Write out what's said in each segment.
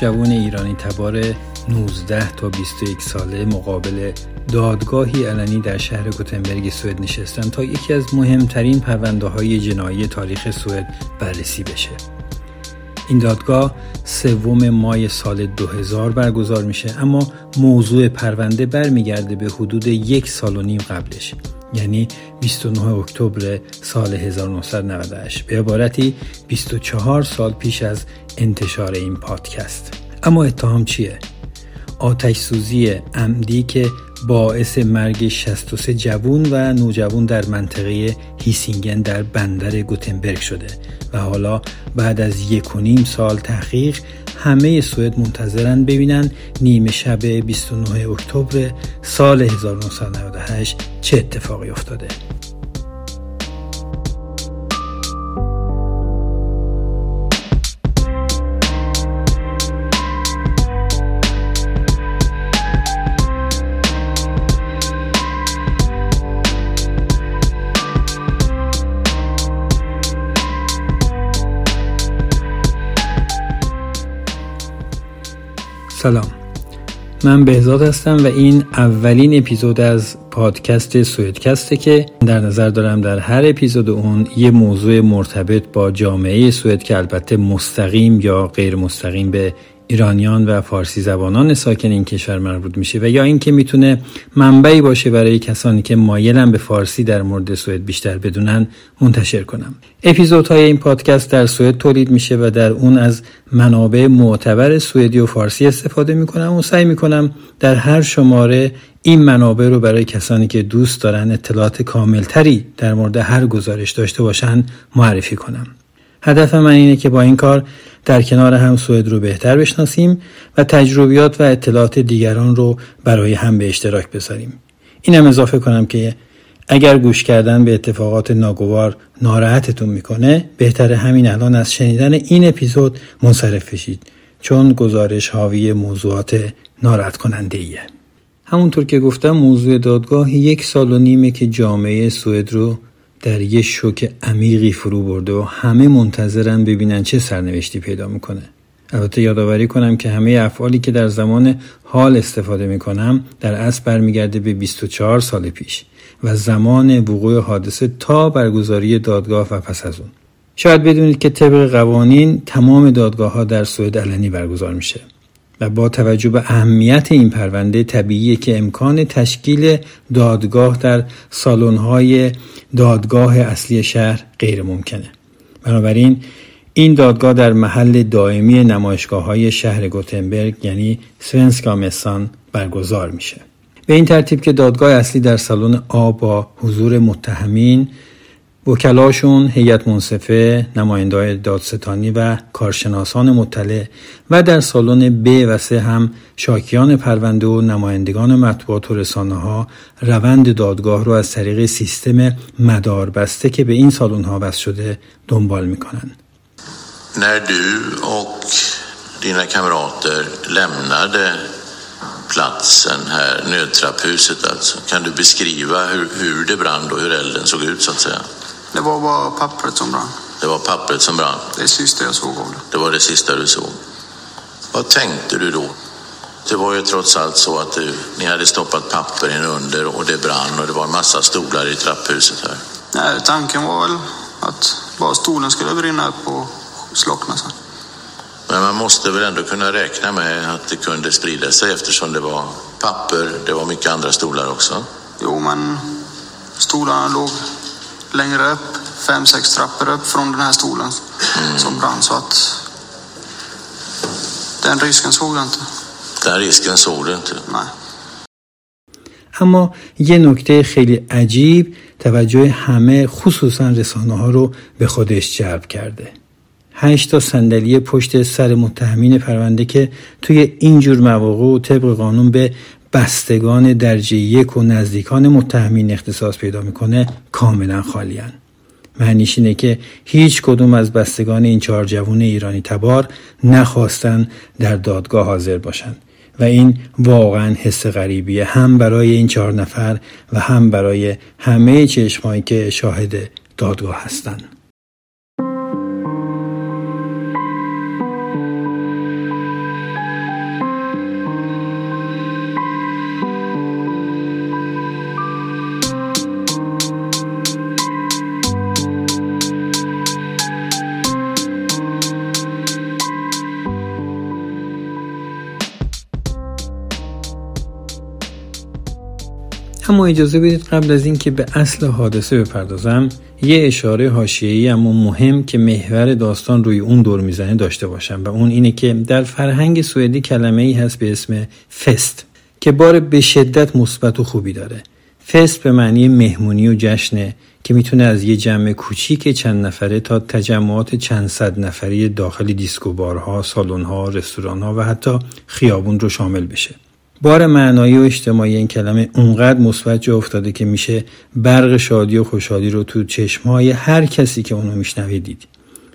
جوان ایرانی تبار 19 تا 21 ساله مقابل دادگاهی علنی در شهر گوتنبرگ سوئد نشستند تا یکی از مهمترین پرونده های جنایی تاریخ سوئد بررسی بشه. این دادگاه سوم مای سال 2000 برگزار میشه اما موضوع پرونده برمیگرده به حدود یک سال و نیم قبلش یعنی 29 اکتبر سال 1998 به عبارتی 24 سال پیش از انتشار این پادکست اما اتهام چیه؟ آتش سوزی عمدی که باعث مرگ 63 جوون و نوجوان در منطقه هیسینگن در بندر گوتنبرگ شده و حالا بعد از یک و نیم سال تحقیق همه سوئد منتظرن ببینن نیمه شب 29 اکتبر سال 1998 چه اتفاقی افتاده. سلام. من بهزاد هستم و این اولین اپیزود از پادکست سوئدکسته که در نظر دارم در هر اپیزود اون یه موضوع مرتبط با جامعه سوئد که البته مستقیم یا غیر مستقیم به ایرانیان و فارسی زبانان ساکن این کشور مربوط میشه و یا اینکه می‌تونه منبعی باشه برای کسانی که مایلن به فارسی در مورد سوئد بیشتر بدونن منتشر کنم. اپیزودهای این پادکست در سوئد تولید میشه و در اون از منابع معتبر سوئدی و فارسی استفاده می‌کنم و سعی می‌کنم در هر شماره این منابع رو برای کسانی که دوست دارن اطلاعات کاملتری در مورد هر گزارش داشته باشن معرفی کنم. هدف من اینه که با این کار در کنار هم سوئد رو بهتر بشناسیم و تجربیات و اطلاعات دیگران رو برای هم به اشتراک بذاریم. اینم اضافه کنم که اگر گوش کردن به اتفاقات ناگوار ناراحتتون می‌کنه بهتر همین الان از شنیدن این اپیزود منصرف بشید چون گزارش حاوی موضوعات ناراحت کننده ایه. همونطور که گفتم موضوع دادگاه یک سال و نیمه که جامعه سوئد رو در یه شوک عمیقی فرو برده و همه منتظرن ببینن چه سرنوشتی پیدا می‌کنه. البته یادآوری کنم که همه افعالی که در زمان حال استفاده می‌کنم در اصل برمیگرده به 24 سال پیش و زمان وقوع حادثه تا برگزاری دادگاه و پس از اون. شاید بدونید که طبق قوانین تمام دادگاه ها در سوئد علنی برگزار میشه. و با توجه به اهمیت این پرونده طبیعیه که امکان تشکیل دادگاه در سالن‌های دادگاه اصلی شهر غیر ممکنه. بنابراین این دادگاه در محل دائمی نمایشگاه های شهر گوتنبرگ یعنی سونسکا مسان برگزار میشه. به این ترتیب که دادگاه اصلی در سالن آ با حضور متهمین وکلاشون هیئت منصفه نمایندای دادستانی و کارشناسان مطلع و در سالن ب و سه هم شاکیان پرونده و نمایندگان مطبوعات و رسانه ها روند دادگاه رو از طریق سیستم مدار بسته که به این سالن ها بست شده دنبال می‌کنن När du och dina kamrater lämnade platsen här, nödtrapphuset alltså, kan du beskriva hur, hur det brann och hur elden såg ut så att säga? Det var bara pappret som brann. Det var pappret som brann. Det sista jag såg av det. Det var det sista du såg. Vad tänkte du då? Det var ju trots allt så att du, ni hade stoppat papper in under och det brann och det var en massa stolar i trapphuset här. Nej, tanken var väl att bara stolen skulle brinna upp och slockna sen. Men man måste väl ändå kunna räkna med att det kunde sprida sig eftersom det var papper, det var mycket andra stolar också. Jo, men stolarna låg längre upp, fem, sex trappor upp från den här stolen som brann. Så att den risken såg jag inte. Den risken såg du inte. Nej. اما یه نکته خیلی عجیب توجه همه خصوصا رسانه ها رو به خودش جلب کرده هشت تا صندلی پشت سر متهمین پرونده که توی اینجور مواقع و طبق قانون به بستگان درجه یک و نزدیکان متهمین اختصاص پیدا می‌کنه کاملا خالیان معنیش اینه که هیچ کدوم از بستگان این چهار جوون ایرانی تبار نخواستن در دادگاه حاضر باشند و این واقعا حس غریبیه هم برای این چهار نفر و هم برای همه چشمایی که شاهد دادگاه هستند. اما اجازه بدید قبل از اینکه به اصل حادثه بپردازم یه اشاره حاشیه‌ای اما مهم که محور داستان روی اون دور می‌زنه داشته باشم و اون اینه که در فرهنگ سوئدی کلمه ای هست به اسم فست که بار به شدت مثبت و خوبی داره فست به معنی مهمونی و جشنه که می‌تونه از یه جمع کوچیک چند نفره تا تجمعات چند صد نفری داخل دیسکو بارها، سالن‌ها، رستوران‌ها و حتی خیابون رو شامل بشه. بار معنایی و اجتماعی این کلمه اونقدر مثبت جا افتاده که میشه برق شادی و خوشحالی رو تو چشمهای هر کسی که اونو میشنوه دید.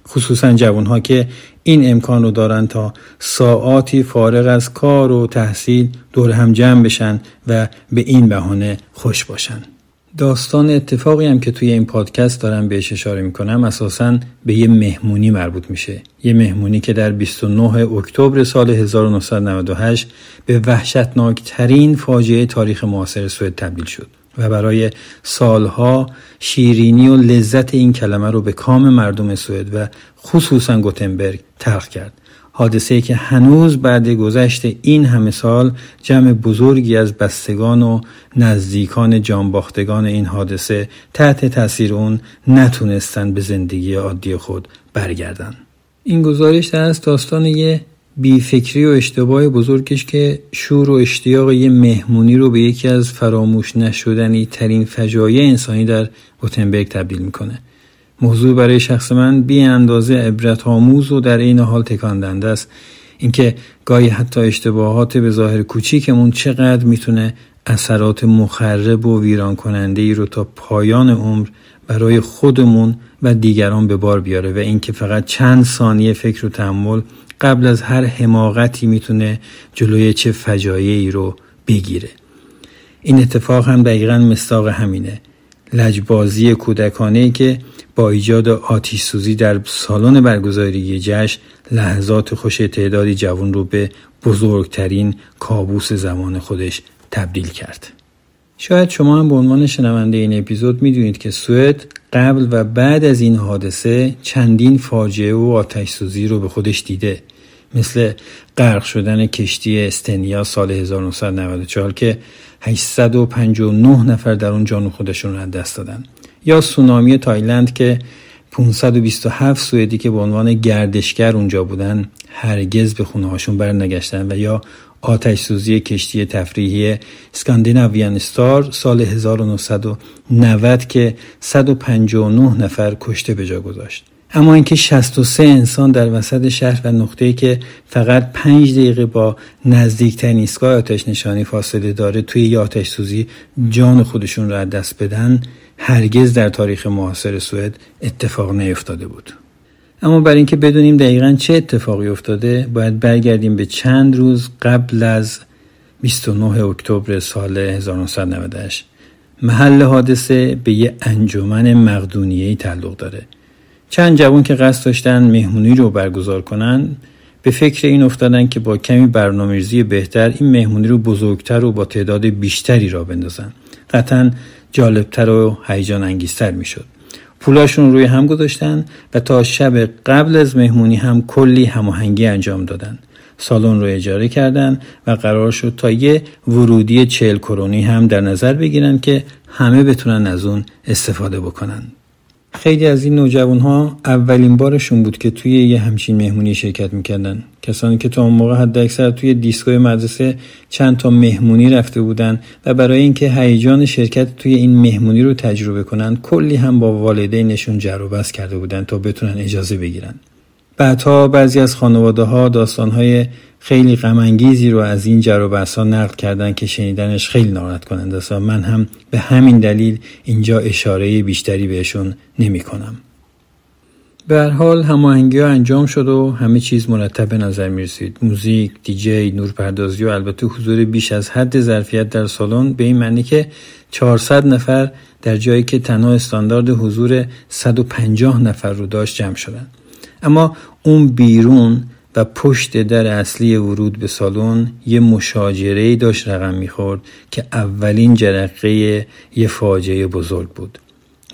خصوصا جوانها که این امکان رو دارن تا ساعاتی فارغ از کار و تحصیل دور هم جمع بشن و به این بهانه خوش باشن. داستان اتفاقی هم که توی این پادکست دارم بهش اشاره می‌کنم اساسا به یه مهمونی مربوط میشه. یه مهمونی که در 29 اکتبر سال 1998 به وحشتناکترین فاجعه تاریخ معاصر سوئد تبدیل شد و برای سالها شیرینی و لذت این کلمه رو به کام مردم سوئد و خصوصا گوتنبرگ تلخ کرد. حادثه که هنوز بعد گذشت این همه سال جمع بزرگی از بستگان و نزدیکان جانباختگان این حادثه تحت تاثیر اون نتونستن به زندگی عادی خود برگردن. این گزارش در از داستان یه بیفکری و اشتباه بزرگش که شور و اشتیاق یه مهمونی رو به یکی از فراموش نشدنی ترین فجایع انسانی در گوتنبرگ تبدیل می‌کنه. موضوع برای شخص من بی اندازه عبرت آموز و در این حال تکاندنده است. اینکه گاهی حتی اشتباهات به ظاهر کوچیکمون چقدر می‌تونه اثرات مخرب و ویران کننده ای رو تا پایان عمر برای خودمون و دیگران به بار بیاره و اینکه فقط چند ثانیه فکر و تحمل قبل از هر حماقتی می‌تونه جلوی چه فجایعی رو بگیره. این اتفاق هم دقیقا مستاق همینه. لجبازی کودکانه که با ایجاد آتیش سوزی در سالن برگزاری جشن لحظات خوش تعدادی جوان رو به بزرگترین کابوس زمان خودش تبدیل کرد. شاید شما هم به عنوان شنونده این اپیزود می‌دونید که سوئد قبل و بعد از این حادثه چندین فاجعه و آتش سوزی رو به خودش دیده مثل غرق شدن کشتی استنیا سال 1994 که 859 نفر در اون جان خودشون رو از دست دادن یا سونامی تایلند که 527 سوئدی که به عنوان گردشگر اونجا بودن هرگز به خونه هاشون برنگشتن و یا آتش سوزی کشتی تفریحی سکاندیناویان ستار سال 1990 که 159 نفر کشته به جا گذاشت. اما اینکه 63 انسان در وسط شهر و نقطه‌ای که فقط 5 دقیقه با نزدیکترین ایستگاه آتش نشانی فاصله داره توی یه آتش سوزی جان خودشون را دست بدن هرگز در تاریخ معاصر سوئد اتفاق نیفتاده بود. اما برای اینکه بدونیم دقیقا چه اتفاقی افتاده باید برگردیم به چند روز قبل از 29 اکتبر سال 1998 محل حادثه به یه انجمن مقدونیهی تعلق داره چند جوان که قصد داشتن مهمونی رو برگزار کنن به فکر این افتادن که با کمی برنامه‌ریزی بهتر این مهمونی رو بزرگتر و با تعداد بیشتری را بندازن. قطعا جالبتر و هیجان انگیزتر می‌شد. پولاشون روی هم گذاشتن و تا شب قبل از مهمونی هم کلی هماهنگی انجام دادن. سالن رو اجاره کردن و قرار شد تا یه ورودی چهل کرونی هم در نظر بگیرن که همه بتونن از اون استفاده بکنن. خیلی از این نوجوان ها اولین بارشون بود که توی یه همچین مهمونی شرکت می‌کردن. کسانی که تا اون موقع حد اکثر توی دیسکوی مدرسه چند تا مهمونی رفته بودن و برای اینکه هیجان شرکت توی این مهمونی رو تجربه کنن کلی هم با والدینشون جر و بس کرده بودن تا بتونن اجازه بگیرن. بعدها بعضی از خانواده ها داستان های خیلی غمانگیزی رو از این جر و ها نقل کردن که شنیدنش خیلی ناراحت کننده است من هم به همین دلیل اینجا اشاره بیشتری بهشون نمی کنم. به هر حال هماهنگی ها انجام شد و همه چیز مرتب به نظر می رسید. موزیک، دیجی، نورپردازی و البته حضور بیش از حد ظرفیت در سالن به این معنی که 400 نفر در جایی که تنها استاندارد حضور 150 نفر رو داشت جمع شدن. اما اون بیرون و پشت در اصلی ورود به سالن یه مشاجره داشت رقم می‌خورد که اولین جرقه یه فاجعه بزرگ بود.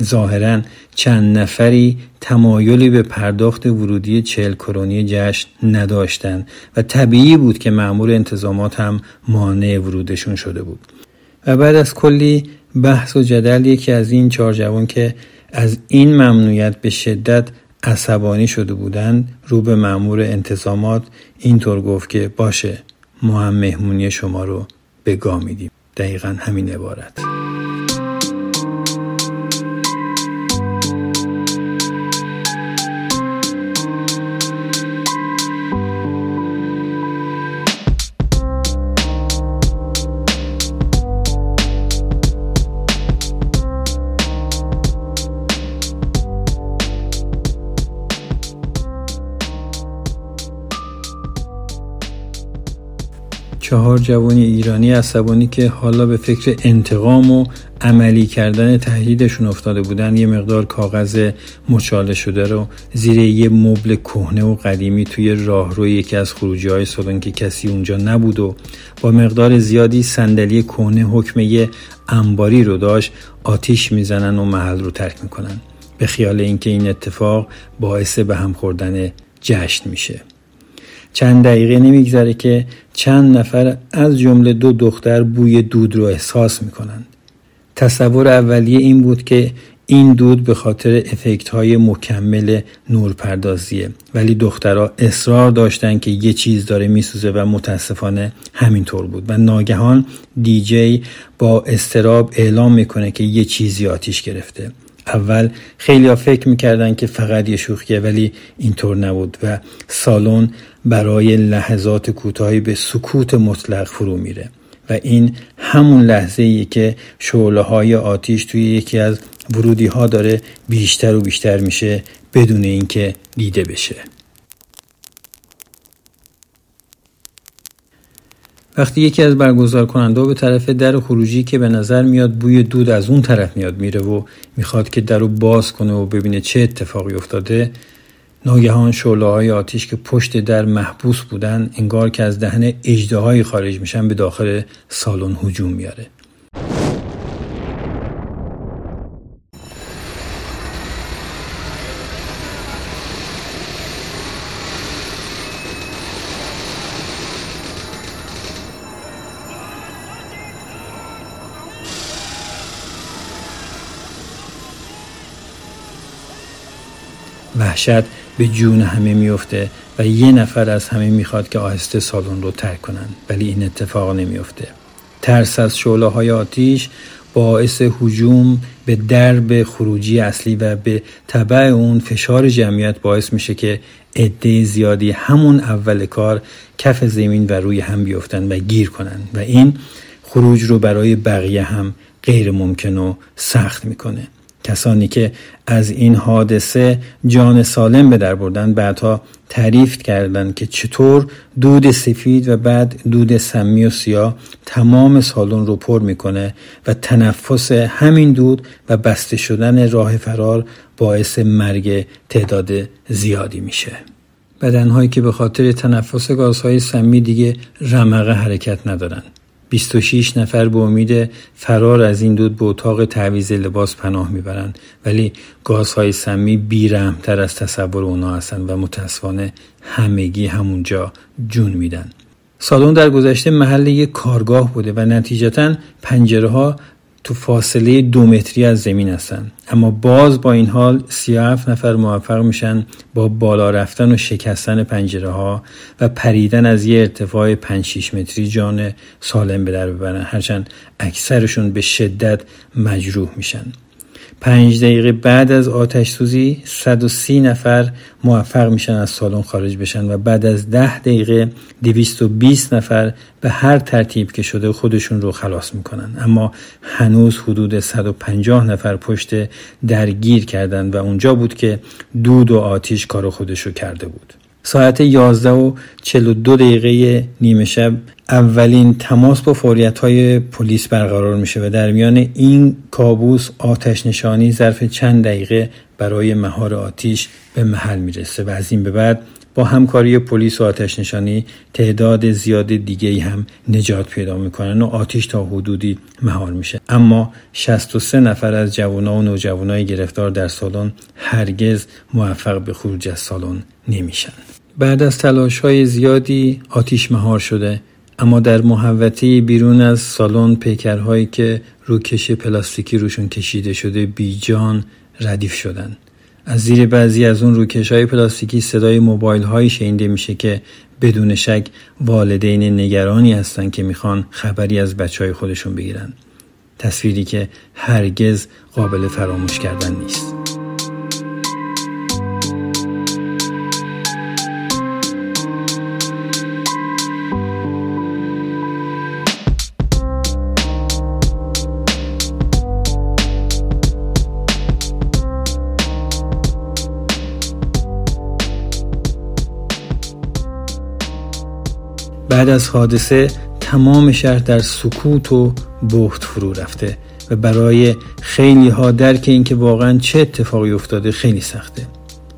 ظاهرا چند نفری تمایلی به پرداخت ورودی چهل کرونی جشن نداشتند و طبیعی بود که معمول انتظامات هم مانع ورودشون شده بود. و بعد از کلی بحث و جدل یکی از این چهار جوان که از این ممنوعیت به شدت عصبانی شده بودند رو به مأمور انتظامات اینطور گفت که باشه ما هم مهمونی شما رو به گاه میدیم. دقیقا همین عبارت. چهار جوانی ایرانی عصبانی که حالا به فکر انتقام و عملی کردن تهدیدشون افتاده بودن یه مقدار کاغذ مچاله شده رو زیر یه مبل کهنه و قدیمی توی راهرو یکی از خروجی های سالن که کسی اونجا نبود و با مقدار زیادی صندلی کهنه حکم یه انباری رو داشت آتیش می‌زنن و محل رو ترک می‌کنن. به خیال اینکه این اتفاق باعث به هم خوردن جشن میشه. چند دقیقه نمیگذره که چند نفر از جمله دو دختر بوی دود رو احساس می‌کنند. تصور اولیه این بود که این دود به خاطر افکت های مکمل نورپردازیه ولی دخترها اصرار داشتن که یه چیز داره میسوزه و متاسفانه همینطور بود و ناگهان دیجی با استراب اعلام می‌کنه که یه چیزی آتیش گرفته اول خیلی ها فکر می‌کردن که فقط یه شوخیه ولی اینطور نبود و سالن برای لحظات کوتاهی به سکوت مطلق فرو میره و این همون لحظه ای که شعله های آتیش توی یکی از ورودی ها داره بیشتر و بیشتر میشه بدون اینکه دیده بشه. وقتی یکی از برگزار کننده به طرف در خروجی که به نظر میاد بوی دود از اون طرف میاد میره و می‌خواد که در رو باز کنه و ببینه چه اتفاقی افتاده ناگهان شعله های آتیش که پشت در محبوس بودن انگار که از دهن اجده خارج میشن به داخل سالن هجوم میاره. وحشت به جون همه میفته و یه نفر از همه می‌خواد که آهسته سالن رو ترک کنن ولی این اتفاق نمیفته. ترس از شعله های آتیش باعث حجوم به درب خروجی اصلی و به طبع اون فشار جمعیت باعث میشه که عده زیادی همون اول کار کف زمین و روی هم بیفتن و گیر کنن و این خروج رو برای بقیه هم غیر ممکن و سخت می‌کنه. کسانی که از این حادثه جان سالم به در بردن بعدها تعریف کردند که چطور دود سفید و بعد دود سمی و سیاه تمام سالن رو پر می‌کنه و تنفس همین دود و بسته شدن راه فرار باعث مرگ تعداد زیادی میشه. بدنهایی که به خاطر تنفس گازهای سمی دیگه رمقه حرکت ندارن 26 نفر به امید فرار از این دود به اتاق تعویز لباس پناه می‌برند. ولی گازهای سمی بیرحمتر از تصور اونا هستند و متاسفانه همگی همونجا جون میدن. سالن در گذشته محل یک کارگاه بوده و نتیجتا پنجره ها تو فاصله دو متری از زمین هستن. اما باز با این حال 37 نفر موفق میشن با بالا رفتن و شکستن پنجره ها و پریدن از یه ارتفاع 5 6 متری جان سالم به در ببرن. هرچند اکثرشون به شدت مجروح میشن. پنج دقیقه بعد از آتش سوزی 130 نفر موفق میشن از سالن خارج بشن و بعد از ده دقیقه 220 نفر به هر ترتیب که شده خودشون رو خلاص می‌کنن. اما هنوز حدود 150 نفر پشت درگیر کردن و اونجا بود که دود و آتیش کار خودش رو کرده بود. ساعت 11 و 42 دقیقه نیمه شب اولین تماس با فوریت های پلیس برقرار میشه و در میان این کابوس آتش نشانی ظرف چند دقیقه برای مهار آتیش به محل می‌رسه و از این به بعد با همکاری پلیس و آتش نشانی تعداد زیاد دیگه هم نجات پیدا می‌کنن و آتیش تا حدودی مهار میشه. اما 63 نفر از جوانا و نوجوانای گرفتار در سالن هرگز موفق به خروج از سالن نمیشن. بعد از تلاش های زیادی آتیش مهار شده. اما در محوطه بیرون از سالن پیکرهایی که روکش پلاستیکی روشون کشیده شده بیجان ردیف شدن. از زیر بعضی از اون روکش های پلاستیکی صدای موبایل هایی شنیده میشه که بدون شک والدین نگرانی هستند که می‌خوان خبری از بچه های خودشون بگیرن. تصویری که هرگز قابل فراموش کردن نیست. بعد از حادثه تمام شهر در سکوت و بهت فرو رفته و برای خیلی ها درک اینکه واقعا چه اتفاقی افتاده خیلی سخته.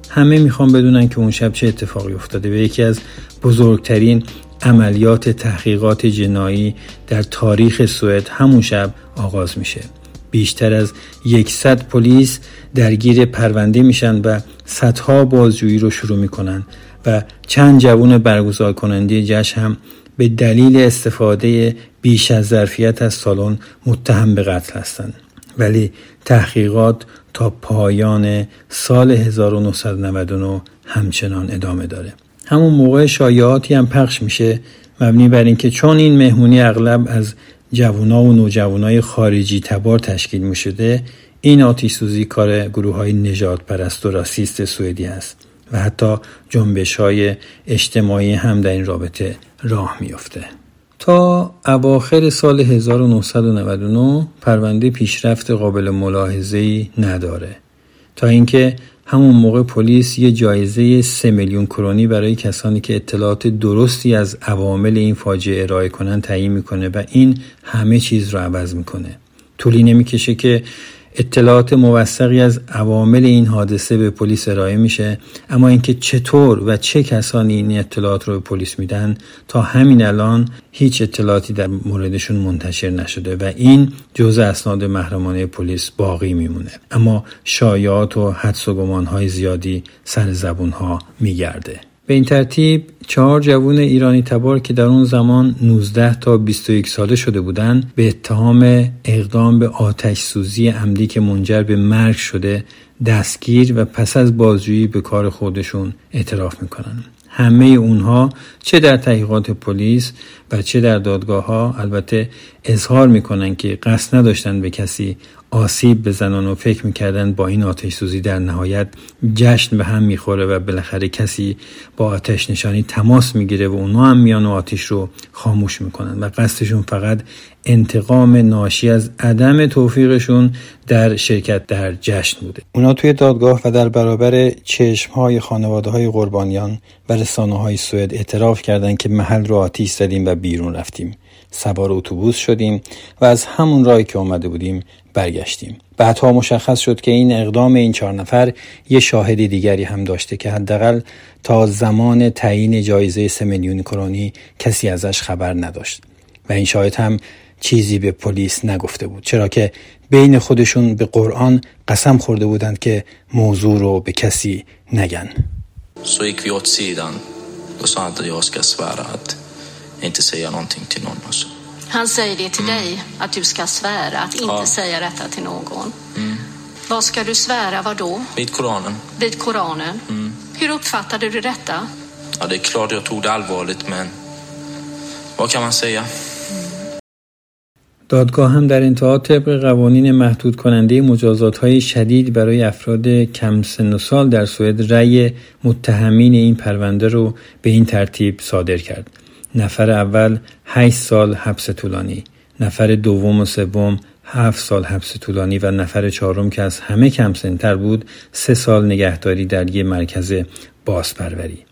همه می‌خوان بدونن که اون شب چه اتفاقی افتاده و یکی از بزرگترین عملیات تحقیقات جنایی در تاریخ سوئد همون شب آغاز میشه. بیشتر از یکصد پلیس درگیر پرونده میشن و صدها بازجویی رو شروع می‌کنن و چند جوون برگزار کننده جشن هم به دلیل استفاده بیش از ظرفیت از سالن متهم به قتل هستند ولی تحقیقات تا پایان سال 1999 همچنان ادامه داره. همون موقع شایعاتی هم پخش میشه مبنی بر اینکه چون این مهمونی اغلب از جوونا و نوجوانای خارجی تبار تشکیل می شده این آتیش سوزی کار گروه های نجات پرست و راسیست سوئدی است و حتی جنبش های اجتماعی هم در این رابطه راه میافته. تا اواخر سال 1999 پرونده پیشرفت قابل ملاحظه نداره تا اینکه همون موقع پلیس یه جایزه 3 میلیون کرونی برای کسانی که اطلاعات درستی از عوامل این فاجعه ارائه کنن تعیین می‌کنه و این همه چیز رو عوض می‌کنه. طولی نمی‌کشه که اطلاعات موثقی از عوامل این حادثه به پلیس ارائه میشه اما اینکه چطور و چه کسانی این اطلاعات رو به پلیس میدن تا همین الان هیچ اطلاعاتی در موردشون منتشر نشده و این جزء اسناد محرمانه پلیس باقی میمونه. اما شایعات و حدس و گمانهای زیادی سر زبون ها میگرده. به این ترتیب چهار جوون ایرانی تبار که در اون زمان 19 تا 21 ساله شده بودند به اتهام اقدام به آتش سوزی عمدی که منجر به مرگ شده دستگیر و پس از بازجویی به کار خودشون اعتراف می‌کنن. همه اونها چه در تحقیقات پلیس و چه در دادگاه ها البته اظهار می‌کنن که قصد نداشتن به کسی آسیب بزنن و فکر می‌کردن با این آتش سوزی در نهایت جشن به هم می‌خوره و بالاخره کسی با آتش نشانی تماس می‌گیره و اونا هم میان و آتش رو خاموش می‌کنن و قصدشون فقط انتقام ناشی از عدم توفیقشون در شرکت در جشن بوده. اونا توی دادگاه و در برابر چشم های خانواده های قربانیان و رسانه های سوئد اعتراف کردند که محل رو آتیش زدیم و بیرون رفتیم. سوار اتوبوس شدیم و از همون راهی که اومده بودیم برگشتیم. بعدها مشخص شد که این اقدام این چهار نفر یه شاهدی دیگری هم داشته که حداقل تا زمان تعیین جایزه سه میلیون کرونی کسی ازش خبر نداشت. و این شاهد هم چیزی به پلیس نگفته بود. چرا که بین خودشون به قرآن قسم خورده بودند که موضوع رو به کسی نگن. Så gick vi åt sidan och sa att inte säga någonting till någon. Och så. Han säger det till dig, att du ska svära att inte Ja. säga detta till någon. Vad ska du svära, vad då? Vid Koranen. Vid Koranen? Hur uppfattade du detta? Ja, det är klart jag tog det allvarligt, men vad kan man säga? دادگاه هم در انتها طبق قوانین محدود کننده مجازات های شدید برای افراد کم سن و سال در سوئد رأی متهمین این پرونده رو به این ترتیب صادر کرد. نفر اول 8 سال حبس طولانی، نفر دوم و سوم 7 سال حبس طولانی و نفر چهارم که از همه کم سنتر بود سه سال نگهداری در یک مرکز بازپروری.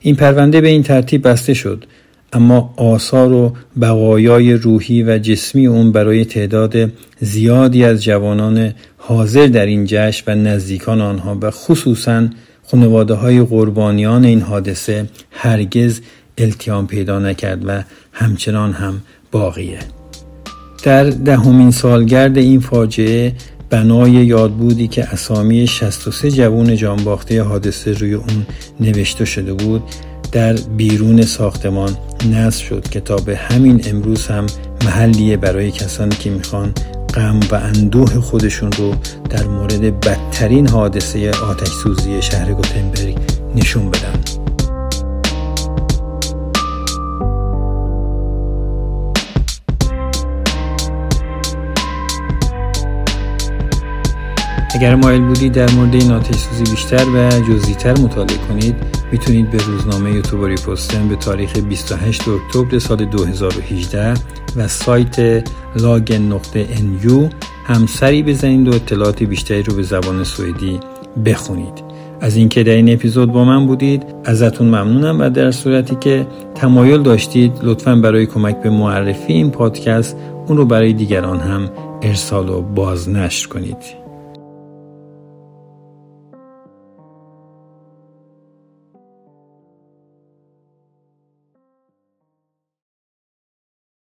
این پرونده به این ترتیب بسته شد اما آثار و بقایای روحی و جسمی اون برای تعداد زیادی از جوانان حاضر در این جشن و نزدیکان آنها و خصوصا خانواده های قربانیان این حادثه هرگز التیام پیدا نکرد و همچنان هم باقیه. در دهمین سالگرد این فاجعه بنای یادبودی که اسامی 63 جوان جانباخته حادثه روی اون نوشته شده بود در بیرون ساختمان نصب شد کتاب همین امروز هم محلیه برای کسانی که می‌خوان غم و اندوه خودشون رو در مورد بدترین حادثه آتش سوزی شهر گوتنبرگ نشون بدن. اگر مایل بودید در مورد این آتش سوزی بیشتر و جزئی‌تر مطالعه کنید می‌تونید به روزنامه یوتیوبری پستن به تاریخ 28 اکتبر سال 2018 و سایت لاگن نقطه انیو همسری بزنید و اطلاعات بیشتری رو به زبان سوئدی بخونید. از اینکه در این اپیزود با من بودید ازتون ممنونم و در صورتی که تمایل داشتید لطفا برای کمک به معرفی این پادکست اون رو برای دیگران هم ارسال و بازنشر کنید.